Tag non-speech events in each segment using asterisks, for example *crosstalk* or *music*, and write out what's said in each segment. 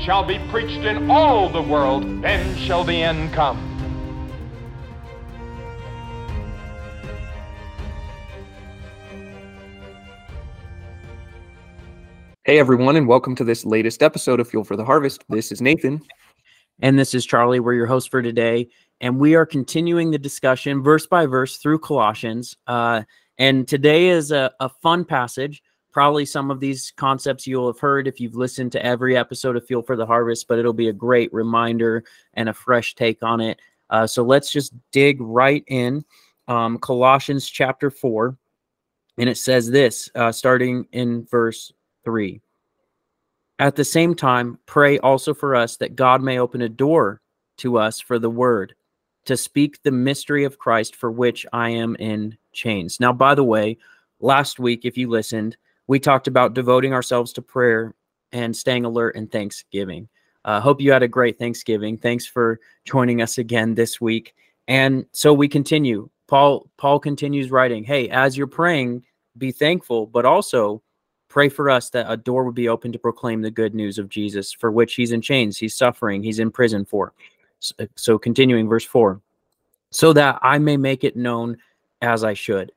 shall be preached in all the world, then shall the end come. Hey everyone, and welcome to this latest episode of Fuel for the Harvest. This is Nathan. And this is Charlie. We're your host for today. And we are continuing the discussion verse by verse through Colossians. Uh, and today is a, a fun passage. Probably some of these concepts you'll have heard if you've listened to every episode of Fuel for the Harvest, but it'll be a great reminder and a fresh take on it. Uh, so let's just dig right in. Um, Colossians chapter 4. And it says this, uh, starting in verse 3. At the same time, pray also for us that God may open a door to us for the word to speak the mystery of Christ for which I am in chains. Now, by the way, last week, if you listened, we talked about devoting ourselves to prayer and staying alert in Thanksgiving. Uh, hope you had a great Thanksgiving. Thanks for joining us again this week. And so we continue. Paul Paul continues writing, "Hey, as you're praying, be thankful, but also pray for us that a door would be open to proclaim the good news of Jesus, for which he's in chains, he's suffering, he's in prison for. So, so, continuing, verse 4 so that I may make it known as I should.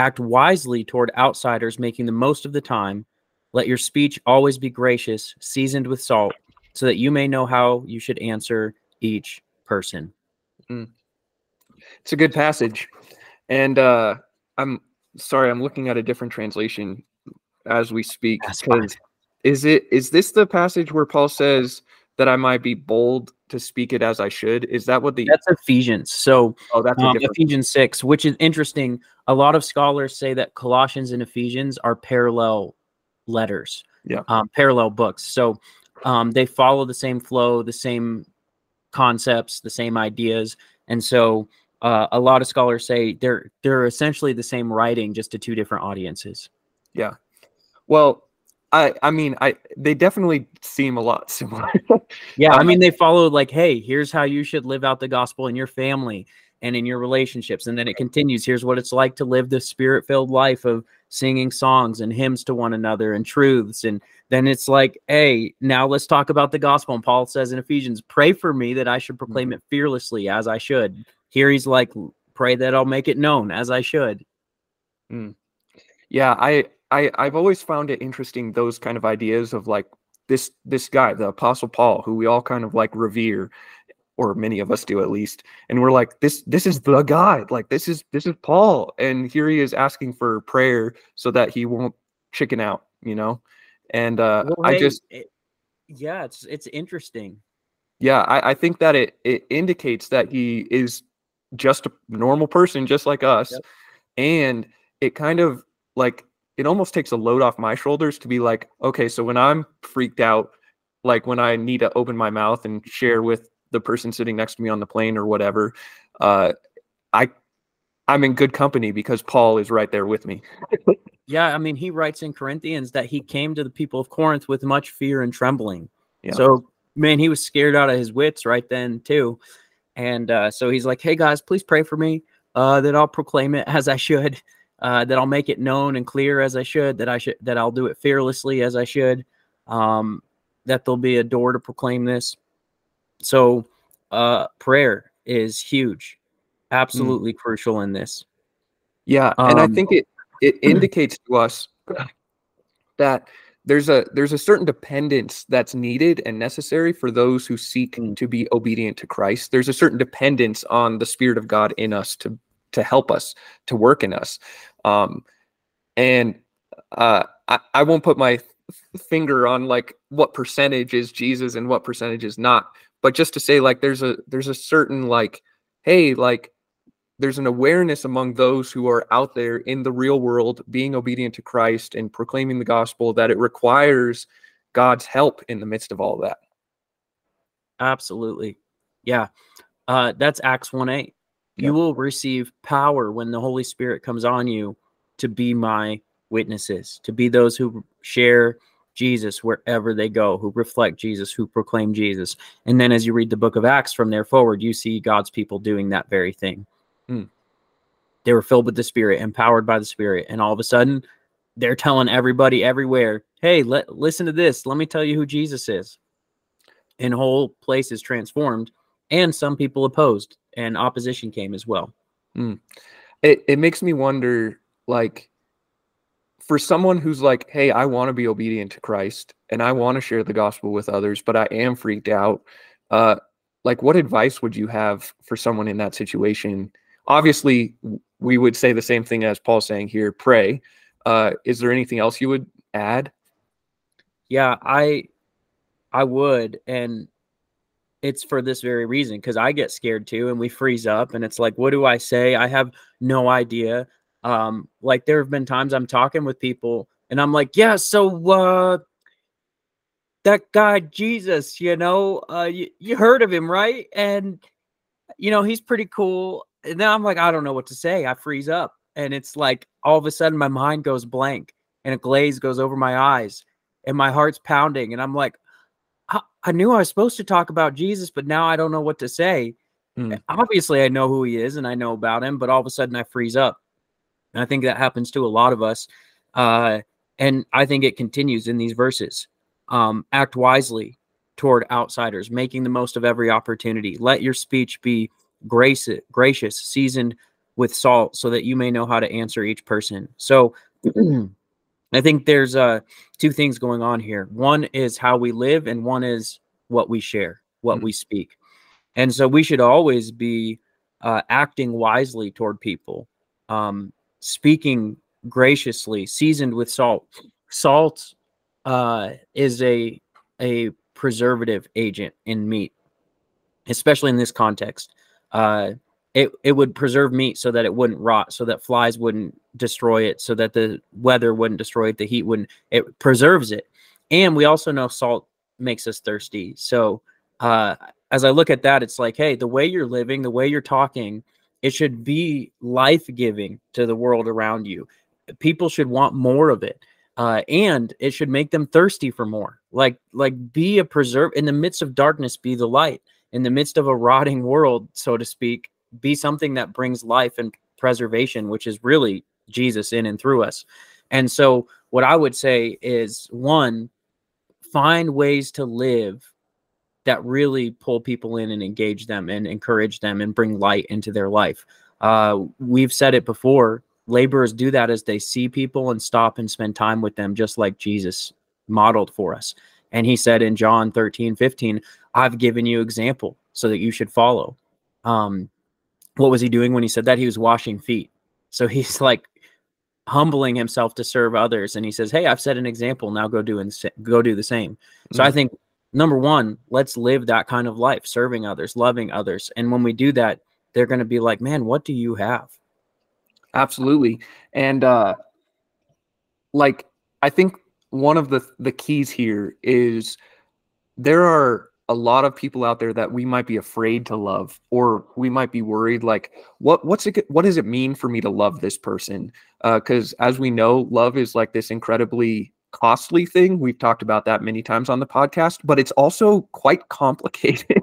Act wisely toward outsiders, making the most of the time. Let your speech always be gracious, seasoned with salt, so that you may know how you should answer each person. Mm. It's a good passage. And uh, I'm sorry, I'm looking at a different translation as we speak. Is it is this the passage where Paul says that I might be bold to speak it as I should? Is that what the That's Ephesians. So oh, that's um, Ephesians 6, which is interesting. A lot of scholars say that Colossians and Ephesians are parallel letters. Yeah. Um, parallel books. So um, they follow the same flow, the same concepts, the same ideas. And so uh, a lot of scholars say they're they're essentially the same writing, just to two different audiences. Yeah. Well, I I mean I they definitely seem a lot *laughs* similar. yeah, I mean they follow like, hey, here's how you should live out the gospel in your family and in your relationships, and then it continues. Here's what it's like to live the spirit-filled life of singing songs and hymns to one another and truths, and then it's like, hey, now let's talk about the gospel. And Paul says in Ephesians, pray for me that I should proclaim mm-hmm. it fearlessly as I should. Here he's like, pray that I'll make it known as I should. Mm. Yeah, I I I've always found it interesting those kind of ideas of like this this guy, the Apostle Paul, who we all kind of like revere, or many of us do at least, and we're like this this is the guy, like this is this is Paul, and here he is asking for prayer so that he won't chicken out, you know, and uh, well, I hey, just it, yeah, it's it's interesting. Yeah, I, I think that it it indicates that he is just a normal person, just like us, yep. and it kind of like it almost takes a load off my shoulders to be like, okay, so when I'm freaked out, like when I need to open my mouth and share with the person sitting next to me on the plane or whatever, uh, I I'm in good company because Paul is right there with me. yeah, I mean, he writes in Corinthians that he came to the people of Corinth with much fear and trembling. Yeah. So, man, he was scared out of his wits right then too. And uh, so he's like, "Hey guys, please pray for me uh, that I'll proclaim it as I should." Uh, that I'll make it known and clear as I should, that I should that I'll do it fearlessly as I should, um, that there'll be a door to proclaim this. So uh, prayer is huge, absolutely mm. crucial in this. Yeah, and um, I think it it *clears throat* indicates to us that there's a there's a certain dependence that's needed and necessary for those who seek mm. to be obedient to Christ. There's a certain dependence on the Spirit of God in us to to help us to work in us um, and uh, I, I won't put my finger on like what percentage is Jesus and what percentage is not, but just to say like there's a there's a certain like hey like there's an awareness among those who are out there in the real world being obedient to Christ and proclaiming the gospel that it requires God's help in the midst of all that. Absolutely. Yeah. Uh, that's Acts 1 8. You will receive power when the Holy Spirit comes on you to be my witnesses, to be those who share Jesus wherever they go, who reflect Jesus, who proclaim Jesus. And then as you read the book of Acts from there forward, you see God's people doing that very thing. Hmm. They were filled with the Spirit, empowered by the Spirit, and all of a sudden they're telling everybody everywhere, "Hey, let listen to this. Let me tell you who Jesus is." And whole place is transformed, and some people opposed, and opposition came as well. it, it makes me wonder like for someone who's like hey i want to be obedient to christ and i want to share the gospel with others but i am freaked out uh like what advice would you have for someone in that situation? Obviously we would say the same thing as paul's saying here pray. Uh is there anything else you would add? Yeah, I I would and it's for this very reason because I get scared too and we freeze up and it's like what do I say? I have no idea. Um like there have been times I'm talking with people and I'm like, "Yeah, so uh that guy Jesus, you know, uh you, you heard of him, right? And you know, he's pretty cool." And then I'm like, "I don't know what to say." I freeze up and it's like all of a sudden my mind goes blank and a glaze goes over my eyes and my heart's pounding and i'm like I, I knew i was supposed to talk about jesus but now i don't know what to say. Hmm. obviously i know who he is and i know about him but all of a sudden i freeze up. And i think that happens to a lot of us uh, and i think it continues in these verses. Um, act wisely toward outsiders making the most of every opportunity. Let your speech be grace gracious seasoned with salt so that you may know how to answer each person. So *clears throat* I think there's uh two things going on here. One is how we live, and one is what we share, what Mhm. we speak. And so we should always be uh, acting wisely toward people, um, speaking graciously, seasoned with salt. Salt uh, is a a preservative agent in meat, especially in this context. Uh, it it would preserve meat so that it wouldn't rot, so that flies wouldn't destroy it, so that the weather wouldn't destroy it, the heat wouldn't. It preserves it, and we also know salt makes us thirsty. So uh, as I look at that, it's like, hey, the way you're living, the way you're talking, it should be life giving to the world around you. People should want more of it. Uh, and it should make them thirsty for more. Like, like be a preserve in the midst of darkness, be the light. In the midst of a rotting world, so to speak, be something that brings life and preservation, which is really Jesus in and through us. And so, what I would say is one, find ways to live that really pull people in and engage them and encourage them and bring light into their life. Uh, we've said it before laborers do that as they see people and stop and spend time with them, just like Jesus modeled for us. And he said in John 13, 15, I've given you example so that you should follow. Um, what was he doing when he said that? He was washing feet. So he's like humbling himself to serve others. And he says, Hey, I've set an example. Now go do and go do the same. So I think number one, let's live that kind of life, serving others, loving others. And when we do that, they're going to be like, man, what do you have? absolutely and uh like i think one of the the keys here is there are a lot of people out there that we might be afraid to love or we might be worried like what what's it what does it mean for me to love this person? Because as we know love is like this incredibly costly thing. We've talked about that many times on the podcast but it's also quite *laughs* complicated.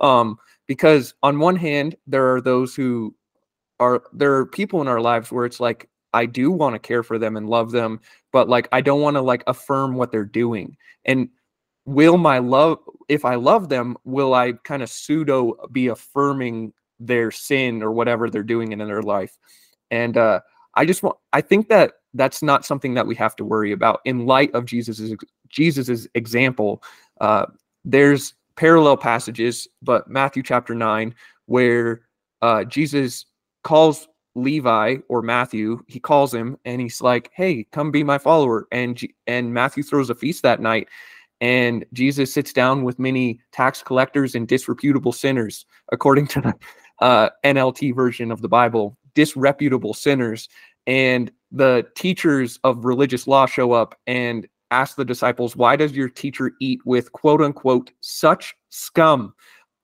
Um because on one hand there are those who are there are people in our lives where it's like I do want to care for them and love them, but like I don't want to like affirm what they're doing. And will my love if I love them, will I kind of pseudo be affirming their sin or whatever they're doing in their life? And uh I just want I think that that's not something that we have to worry about in light of Jesus's Jesus's example. Uh there's parallel passages, but Matthew chapter 9 where uh Jesus calls Levi or Matthew, he calls him and he's like, "Hey, come be my follower." And and Matthew throws a feast that night and Jesus sits down with many tax collectors and disreputable sinners according to the uh, NLT version of the Bible, disreputable sinners and the teachers of religious law show up and ask the disciples, Why does your teacher eat with quote unquote such scum?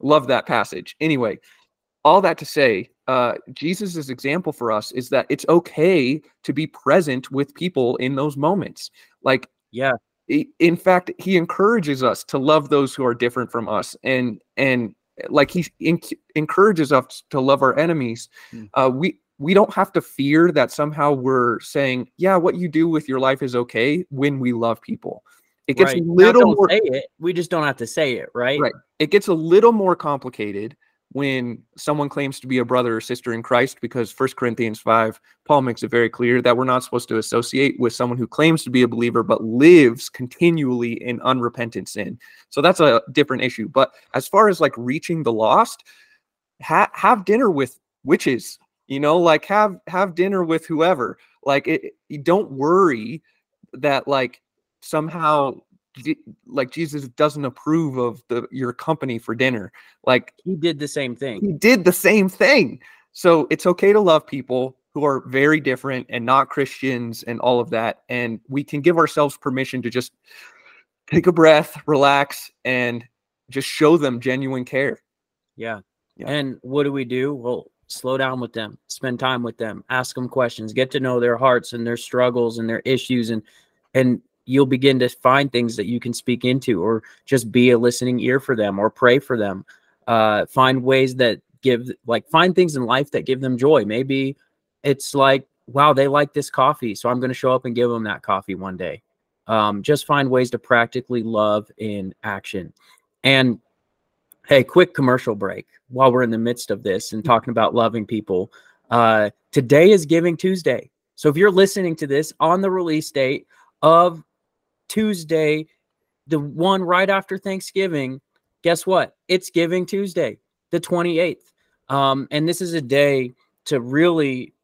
Love that passage. Anyway, all that to say, uh, Jesus' example for us is that it's okay to be present with people in those moments. Like, Yeah. In fact, he encourages us to love those who are different from us, and and like he en- encourages us to love our enemies. Mm. Uh, we we don't have to fear that somehow we're saying, yeah, what you do with your life is okay when we love people. It gets right. a little more it. We just don't have to say it, right? Right. it gets a little more complicated when someone claims to be a brother or sister in Christ because First Corinthians 5 Paul makes it very clear that we're not supposed to associate with someone who claims to be a believer but lives continually in unrepentant sin. So that's a different issue. But as far as like reaching the lost, ha- have dinner with witches, you know, like have have dinner with whoever. Like it, you don't worry that like somehow like Jesus doesn't approve of the your company for dinner. Like He did the same thing. he did the same thing. So it's okay to love people who are very different and not Christians and all of that. And we can give ourselves permission to just take a breath, relax, and just show them genuine care. Yeah. Yeah. And what do we do? Well, slow down with them, spend time with them, ask them questions, get to know their hearts and their struggles and their issues and and you'll begin to find things that you can speak into or just be a listening ear for them or pray for them. Uh find ways that give like find things in life that give them joy. Maybe it's like wow, they like this coffee, so I'm going to show up and give them that coffee one day. Um just find ways to practically love in action. And Hey, quick commercial break while we're in the midst of this and talking about loving people. Uh, today is Giving Tuesday. So if you're listening to this on the release date of Tuesday, the one right after Thanksgiving, guess what? It's Giving Tuesday, the 28th. Um, and this is a day to really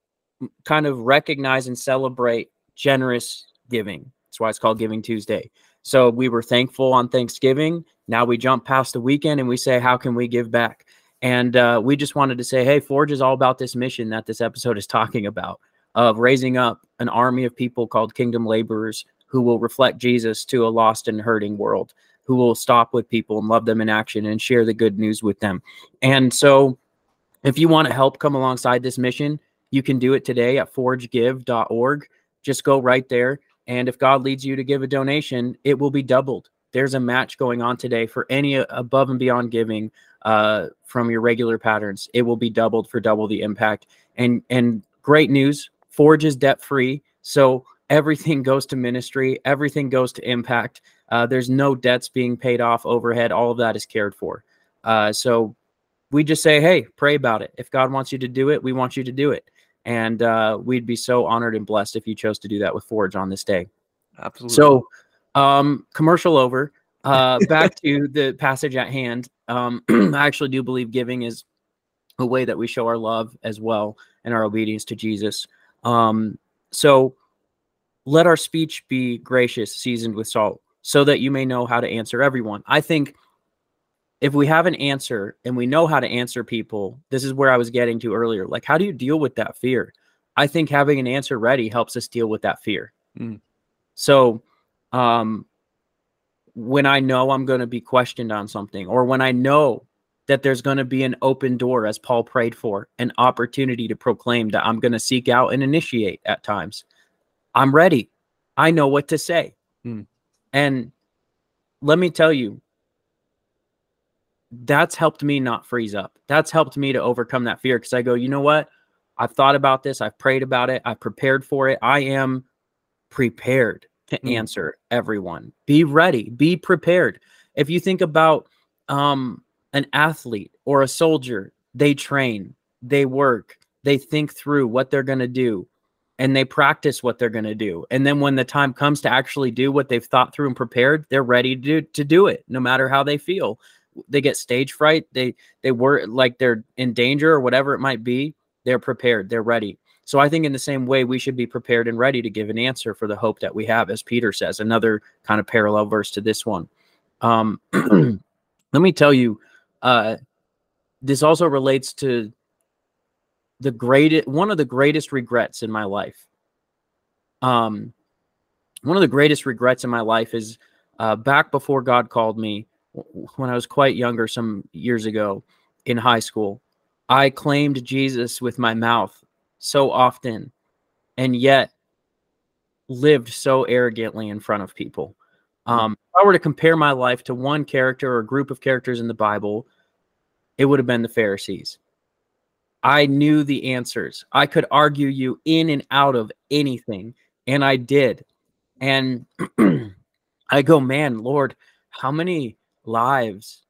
kind of recognize and celebrate generous giving. That's why it's called Giving Tuesday. So we were thankful on Thanksgiving. Now we jump past the weekend and we say, how can we give back? And uh, we just wanted to say, hey, Forge is all about this mission that this episode is talking about of raising up an army of people called kingdom laborers who will reflect Jesus to a lost and hurting world, who will stop with people and love them in action and share the good news with them. And so, if you want to help come alongside this mission, you can do it today at forgegive.org. Just go right there. And if God leads you to give a donation, it will be doubled. There's a match going on today for any above and beyond giving uh, from your regular patterns. It will be doubled for double the impact. And and great news, Forge is debt free, so everything goes to ministry, everything goes to impact. Uh, there's no debts being paid off, overhead, all of that is cared for. Uh, so we just say, hey, pray about it. If God wants you to do it, we want you to do it. And uh, we'd be so honored and blessed if you chose to do that with Forge on this day. Absolutely. So, um, commercial over. Uh, back to *laughs* the passage at hand. Um, *clears throat* I actually do believe giving is a way that we show our love as well and our obedience to Jesus. Um, so, let our speech be gracious, seasoned with salt, so that you may know how to answer everyone. I think if we have an answer and we know how to answer people, this is where I was getting to earlier. Like, how do you deal with that fear? I think having an answer ready helps us deal with that fear. Mm. So, um, when I know I'm going to be questioned on something, or when I know that there's going to be an open door, as Paul prayed for, an opportunity to proclaim that I'm going to seek out and initiate at times, I'm ready. I know what to say. Hmm. And let me tell you, that's helped me not freeze up. That's helped me to overcome that fear because I go, you know what? I've thought about this. I've prayed about it. I've prepared for it. I am prepared to Mm. answer everyone. Be ready. Be prepared. If you think about um, an athlete or a soldier, they train, they work, they think through what they're going to do, and they practice what they're going to do. And then when the time comes to actually do what they've thought through and prepared, they're ready to do, to do it, no matter how they feel. They get stage fright. They they were like they're in danger or whatever it might be. They're prepared. They're ready. So I think in the same way, we should be prepared and ready to give an answer for the hope that we have, as Peter says, another kind of parallel verse to this one. Um, *clears throat* let me tell you, uh, this also relates to the greatest, one of the greatest regrets in my life. Um, one of the greatest regrets in my life is uh, back before God called me when I was quite younger, some years ago in high school. I claimed Jesus with my mouth so often, and yet lived so arrogantly in front of people. Hmm. Um, if I were to compare my life to one character or a group of characters in the Bible, it would have been the Pharisees. I knew the answers. I could argue you in and out of anything, and I did. And *clears throat* I go, man, Lord, how many lives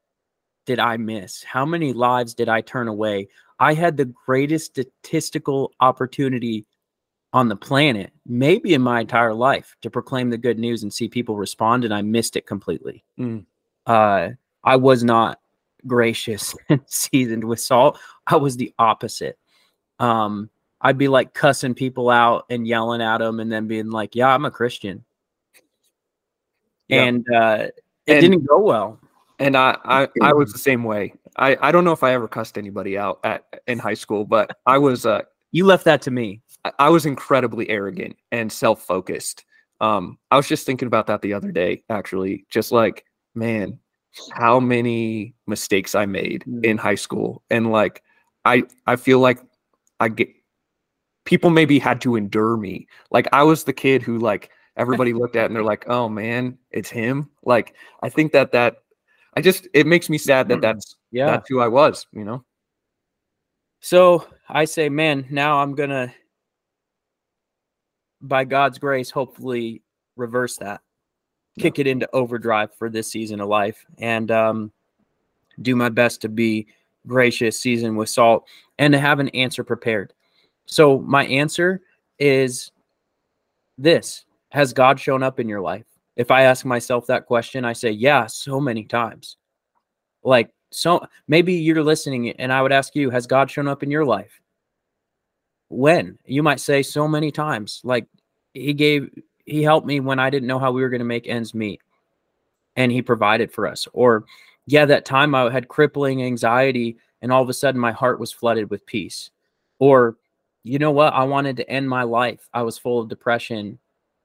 did I miss? How many lives did I turn away? I had the greatest statistical opportunity on the planet, maybe in my entire life, to proclaim the good news and see people respond, and I missed it completely. Mm. Uh, I was not gracious and *laughs* seasoned with salt. I was the opposite. Um, I'd be like cussing people out and yelling at them, and then being like, "Yeah, I'm a Christian," and uh, it and, didn't go well. And I, I, I was the *clears throat* same way. I, I don't know if I ever cussed anybody out at in high school, but I was. Uh, you left that to me. I, I was incredibly arrogant and self focused. Um, I was just thinking about that the other day, actually. Just like, man, how many mistakes I made mm. in high school, and like, I, I feel like I get people maybe had to endure me. Like I was the kid who like everybody looked at and they're like, "Oh man, it's him." Like I think that that I just it makes me sad that that's yeah that's who I was, you know. So I say, man, now I'm gonna, by God's grace, hopefully reverse that, kick it into overdrive for this season of life, and um, do my best to be gracious, seasoned with salt, and to have an answer prepared. So my answer is this: Has God shown up in your life? If I ask myself that question, I say, yeah, so many times. Like, so maybe you're listening and I would ask you, has God shown up in your life? When? You might say, so many times. Like, He gave, He helped me when I didn't know how we were going to make ends meet. And He provided for us. Or, yeah, that time I had crippling anxiety and all of a sudden my heart was flooded with peace. Or, you know what? I wanted to end my life. I was full of depression,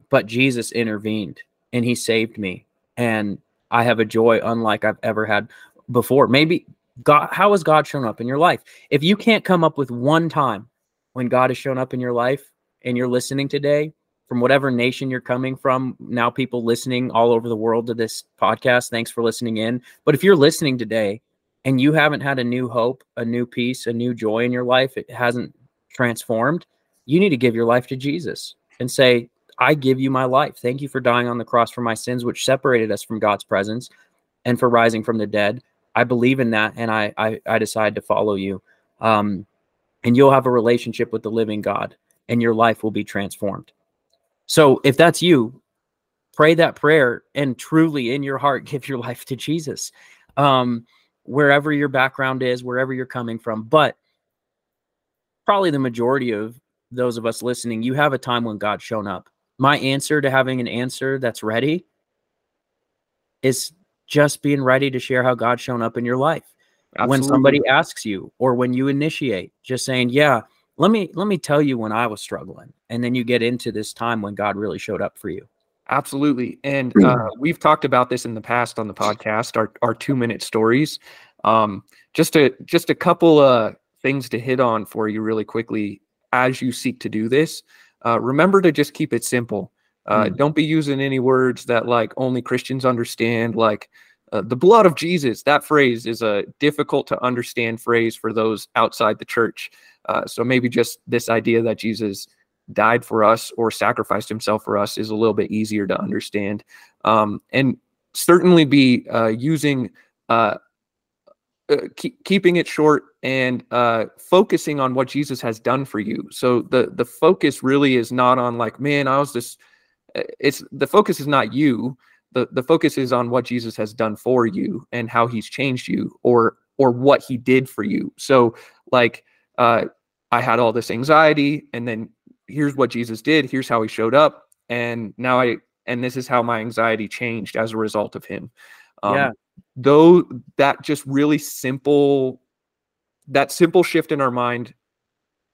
but Jesus intervened and he saved me. And I have a joy unlike I've ever had before. Maybe God, how has God shown up in your life? If you can't come up with one time when God has shown up in your life and you're listening today from whatever nation you're coming from, now people listening all over the world to this podcast, thanks for listening in. But if you're listening today and you haven't had a new hope, a new peace, a new joy in your life, it hasn't transformed, you need to give your life to Jesus and say, I give you my life. Thank you for dying on the cross for my sins, which separated us from God's presence and for rising from the dead. I believe in that, and I I, I decide to follow you. Um, and you'll have a relationship with the living God, and your life will be transformed. So if that's you, pray that prayer and truly in your heart *laughs* give your life to Jesus. Um, wherever your background is, wherever you're coming from, but probably the majority of those of us listening, you have a time when God's shown up. My answer to having an answer that's ready is just being ready to share how God's shown up in your life. Absolutely. When somebody asks you or when you initiate, just saying, "Yeah, let me let me tell you when I was struggling." And then you get into this time when God really showed up for you. Absolutely. And uh, we've talked about this in the past on the podcast, our, our two minute stories. Um, just a just a couple uh things to hit on for you really quickly as you seek to do this. Uh, remember to just keep it simple. Uh, mm. Don't be using any words that like only Christians understand, like uh, the blood of Jesus. That phrase is a difficult to understand phrase for those outside the church. Uh, so maybe just this idea that Jesus died for us or sacrificed himself for us is a little bit easier to understand. Um, and certainly be uh, using uh, uh, keep, keeping it short and focusing on what Jesus has done for you. So the the focus really is not on like, man, I was this. It's the focus is not you. The The focus is on what Jesus has done for you and how He's changed you, or or what He did for you. So like, uh, I had all this anxiety, and then here's what Jesus did. Here's how He showed up, and now I and this is how my anxiety changed as a result of Him. Um, yeah though that just really simple that simple shift in our mind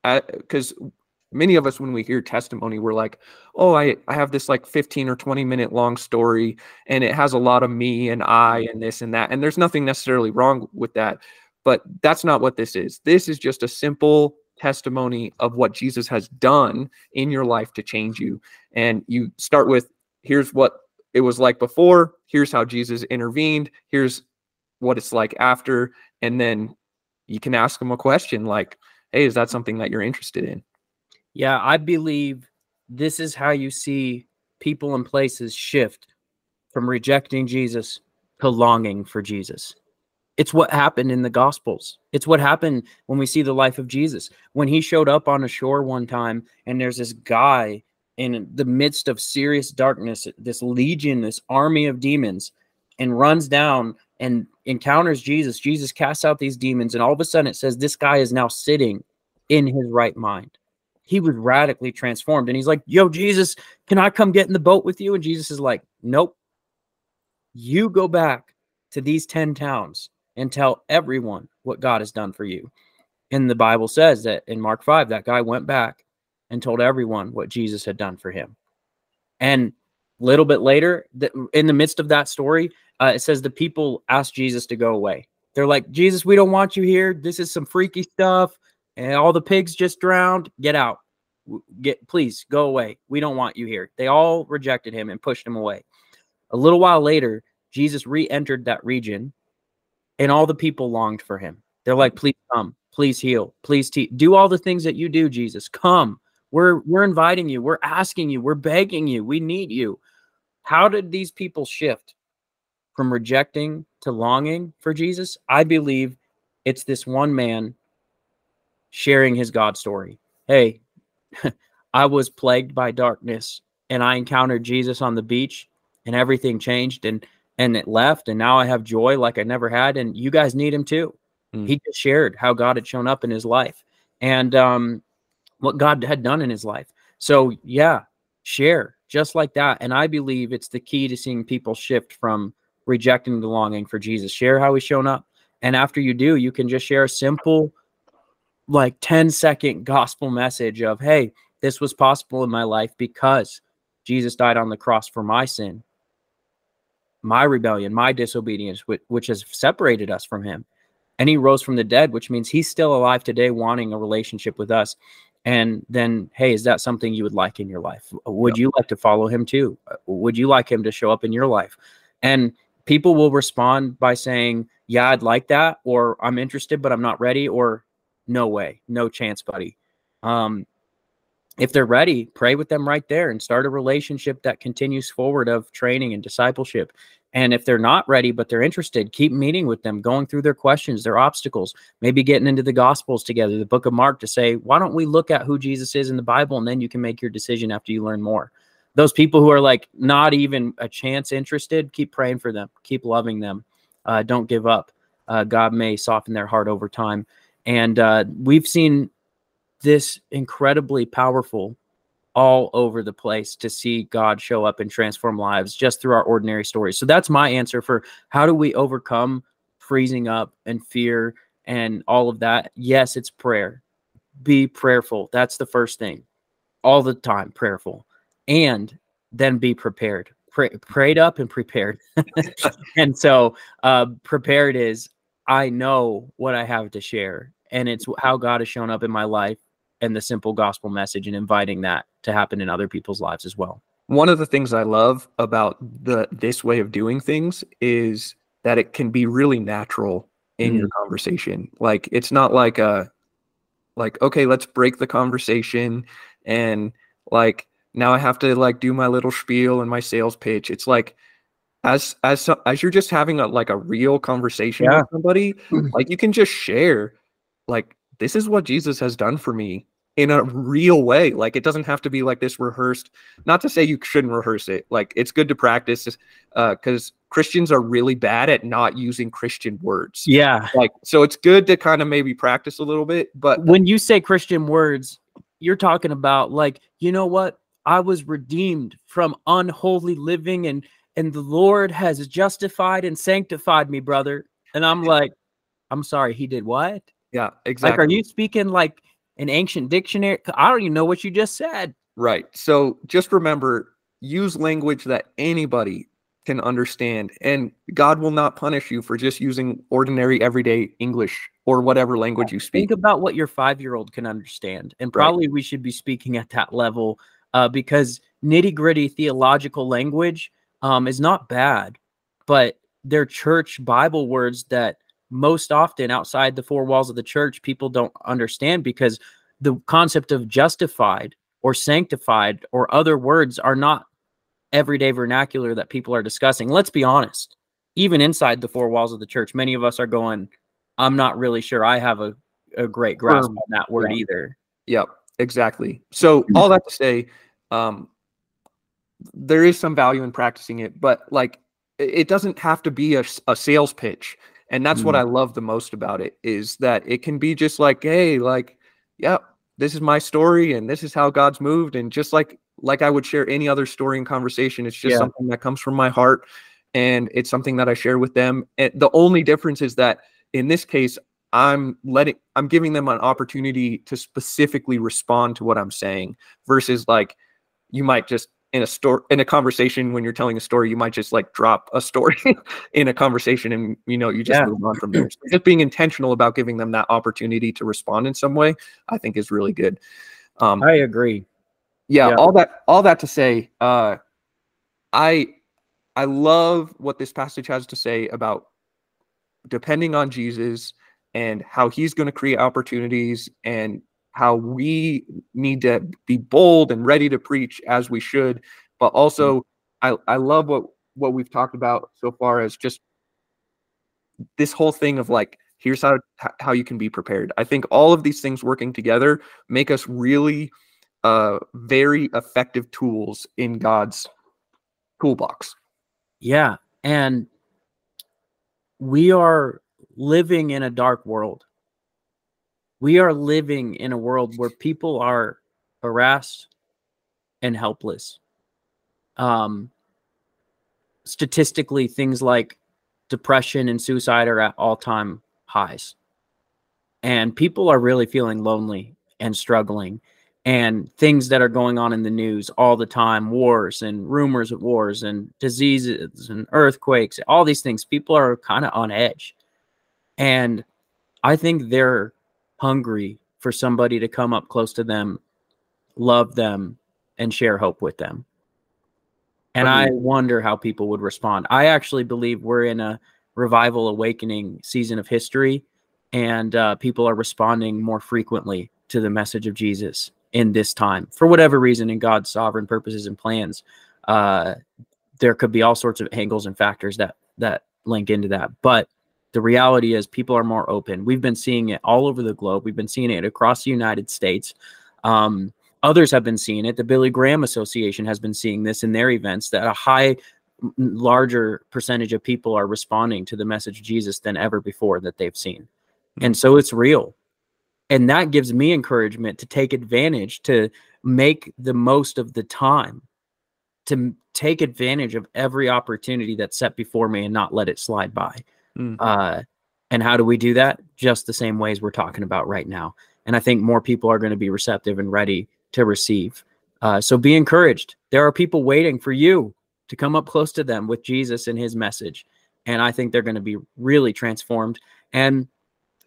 because many of us when we hear testimony we're like oh i i have this like 15 or 20 minute long story and it has a lot of me and i mm-hmm. and this and that and there's nothing necessarily wrong with that but that's not what this is. This is just a simple testimony of what jesus has done in your life to change you and you start with here's what it was like before here's how jesus intervened here's what it's like after and then you can ask them a question like hey is that something that you're interested in Yeah, I believe this is how you see people and places shift from rejecting Jesus to longing for Jesus. It's what happened in the Gospels. It's what happened when we see the life of Jesus. When he showed up on a shore one time, and there's this guy in the midst of serious darkness, this legion, this army of demons, and runs down and encounters Jesus. Jesus casts out these demons, and all of a sudden it says this guy is now sitting in his right mind he was radically transformed. And he's like, Yo, Jesus, can I come get in the boat with you? And Jesus is like, Nope. You go back to these 10 towns and tell everyone what God has done for you. And the Bible says that in Mark 5, that guy went back and told everyone what Jesus had done for him. And a little bit later, in the midst of that story, uh, it says the people asked Jesus to go away. They're like, Jesus, we don't want you here. This is some freaky stuff and all the pigs just drowned. Get out. Get please go away. We don't want you here. They all rejected him and pushed him away. A little while later, Jesus re-entered that region, and all the people longed for him. They're like, "Please come, please heal, please te- do all the things that you do, Jesus. Come. We're we're inviting you. We're asking you. We're begging you. We need you." How did these people shift from rejecting to longing for Jesus? I believe it's this one man sharing his God story. Hey, *laughs* I was plagued by darkness and I encountered Jesus on the beach and everything changed and and it left and now I have joy like I never had and you guys need him too. Mm. He just shared how God had shown up in his life and um what God had done in his life. So yeah, share just like that and I believe it's the key to seeing people shift from rejecting the longing for Jesus. Share how he's shown up and after you do, you can just share a simple like 10 second gospel message of hey this was possible in my life because jesus died on the cross for my sin my rebellion my disobedience which, which has separated us from him. And he rose from the dead which means he's still alive today wanting a relationship with us. And then hey is that something you would like in your life? Would you like to follow him too? Would you like him to show up in your life? And people will respond by saying yeah i'd like that or i'm interested but i'm not ready or no way, no chance, buddy. Um, if they're ready, pray with them right there and start a relationship that continues forward of training and discipleship. And if they're not ready, but they're interested, keep meeting with them, going through their questions, their obstacles, maybe getting into the Gospels together, the book of Mark, to say, why don't we look at who Jesus is in the Bible? And then you can make your decision after you learn more. Those people who are like not even a chance interested, keep praying for them, keep loving them. Uh, don't give up. Uh, God may soften their heart over time. And uh, we've seen this incredibly powerful all over the place to see God show up and transform lives just through our ordinary stories. So that's my answer for how do we overcome freezing up and fear and all of that. Yes, it's prayer. Be prayerful. That's the first thing. All the time, prayerful. And then be prepared. Pray, prayed up and prepared. *laughs* and so uh, prepared is I know what I have to share, and it's how God has shown up in my life and the simple gospel message and inviting that to happen in other people's lives as well. one of the things I love about the this way of doing things is that it can be really natural in your mm-hmm. conversation. Like it's not like a like okay, let's break the conversation and like now I have to like do my little spiel and my sales pitch. It's like as as as you're just having a like a real conversation Yeah. with somebody, *clears throat* like you can just share like this is what Jesus has done for me in a real way. Like it doesn't have to be like this rehearsed. Not to say you shouldn't rehearse it. Like it's good to practice uh, because Christians are really bad at not using Christian words. Yeah. Like so, it's good to kind of maybe practice a little bit. But When you say Christian words, you're talking about like, you know what? I was redeemed from unholy living and and the Lord has justified and sanctified me, brother. And I'm like, I'm sorry, he did what? yeah, exactly. Like, are you speaking like an ancient dictionary. I don't even know what you just said. Right. So just remember use language that anybody can understand and God will not punish you for just using ordinary everyday English or whatever language you speak. Think about what your 5-year-old can understand. And probably right. we should be speaking at that level uh, because nitty-gritty theological language um, is not bad, but they're church Bible words that most often outside the four walls of the church people don't understand because the concept of justified or sanctified or other words are not everyday vernacular that people are discussing. Let's be honest. Even inside the four walls of the church, many of us are going, I'm not really sure I have a, a great grasp um, on that word yeah. either. Yep, exactly. So all that to say, um, there is some value in practicing it, but like it doesn't have to be a, a sales pitch. And that's mm. what I love the most about it is that it can be just like, hey, like, yeah, this is my story and this is how God's moved. And just like like I would share any other story and conversation. It's just yeah. something that comes from my heart and it's something that I share with them. And the only difference is that in this case, I'm letting I'm giving them an opportunity to specifically respond to what I'm saying versus like you might just in a story in a conversation when you're telling a story, you might just like drop a story *laughs* in a conversation and you know you just yeah. move on from there. *clears throat* So just being intentional about giving them that opportunity to respond in some way, I think is really good. Um, I agree yeah, yeah, all that all that to say, uh, I I love what this passage has to say about depending on Jesus and how he's going to create opportunities and how we need to be bold and ready to preach as we should but also I, I love what what we've talked about so far as just this whole thing of like here's how how you can be prepared i think all of these things working together make us really uh, very effective tools in God's toolbox. Yeah. And we are living in a dark world. We are living in a world where people are harassed and helpless. Um, statistically, things like depression and suicide are at all time highs. And people are really feeling lonely and struggling and things that are going on in the news all the time wars and rumors of wars and diseases and earthquakes all these things people are kind of on edge and i think they're hungry for somebody to come up close to them love them and share hope with them. And i wonder how people would respond. I actually believe we're in a revival awakening season of history and uh, people are responding more frequently to the message of jesus in this time. For whatever reason in God's sovereign purposes and plans. Uh, there could be all sorts of angles and factors that that link into that, but the reality is people are more open. We've been seeing it all over the globe. We've been seeing it across the United States. Um, others have been seeing it. The Billy Graham Association has been seeing this in their events that a high larger percentage of people are responding to the message of Jesus than ever before that they've seen. And so it's real and that gives me encouragement to take advantage to make the most of the time to take advantage of every opportunity that's set before me and not let it slide by mm. uh, and how do we do that? Just the same ways we're talking about right now. And i think more people are going to be receptive and ready to receive. Uh, so be encouraged. There are people waiting for you to come up close to them with jesus and his message. And i think they're going to be really transformed. And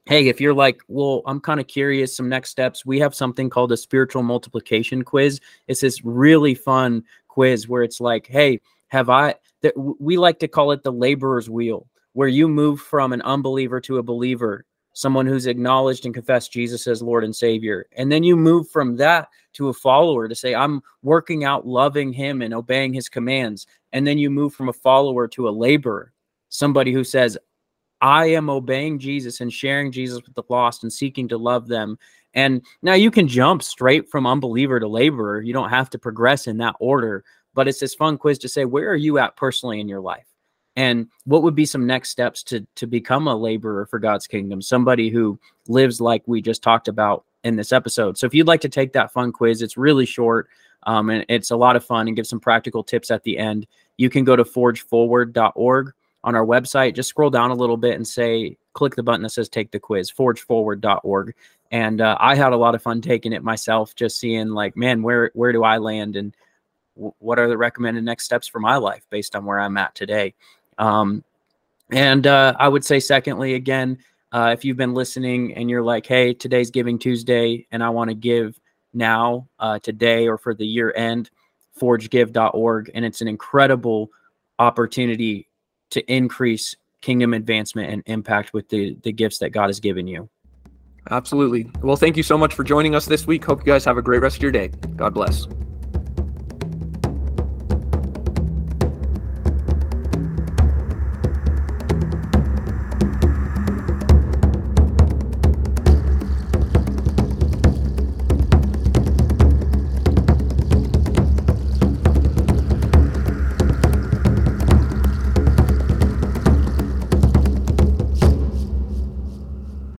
hey, if you're like, well, I'm kind of curious, some next steps, we have something called a spiritual multiplication quiz. It's this really fun quiz where it's like, hey, have I, that we like to call it the laborer's wheel, where you move from an unbeliever to a believer, someone who's acknowledged and confessed Jesus as Lord and Savior. And then you move from that to a follower to say, I'm working out loving him and obeying his commands. And then you move from a follower to a laborer, somebody who says, I am obeying Jesus and sharing Jesus with the lost and seeking to love them. And now you can jump straight from unbeliever to laborer. You don't have to progress in that order, but it's this fun quiz to say, where are you at personally in your life? And what would be some next steps to to become a laborer for God's kingdom? Somebody who lives like we just talked about in this episode. So if you'd like to take that fun quiz, it's really short um, and it's a lot of fun and give some practical tips at the end. You can go to forgeforward.org on our website, just scroll down a little bit and say, click the button that says take the quiz, forgeforward.org. and uh, I had a lot of fun taking it myself, just seeing like, man, where where do I land and what are the recommended next steps for my life based on where I'm at today. Um, and uh, I would say, secondly, again, uh, if you've been listening and you're like, hey, today's Giving Tuesday, and I want to give now, uh, today, or for the year end, forgegive.org. And it's an incredible opportunity to increase kingdom advancement and impact with the, the gifts that God has given you. Absolutely. Well, thank you so much for joining us this week. Hope you guys have a great rest of your day. God bless.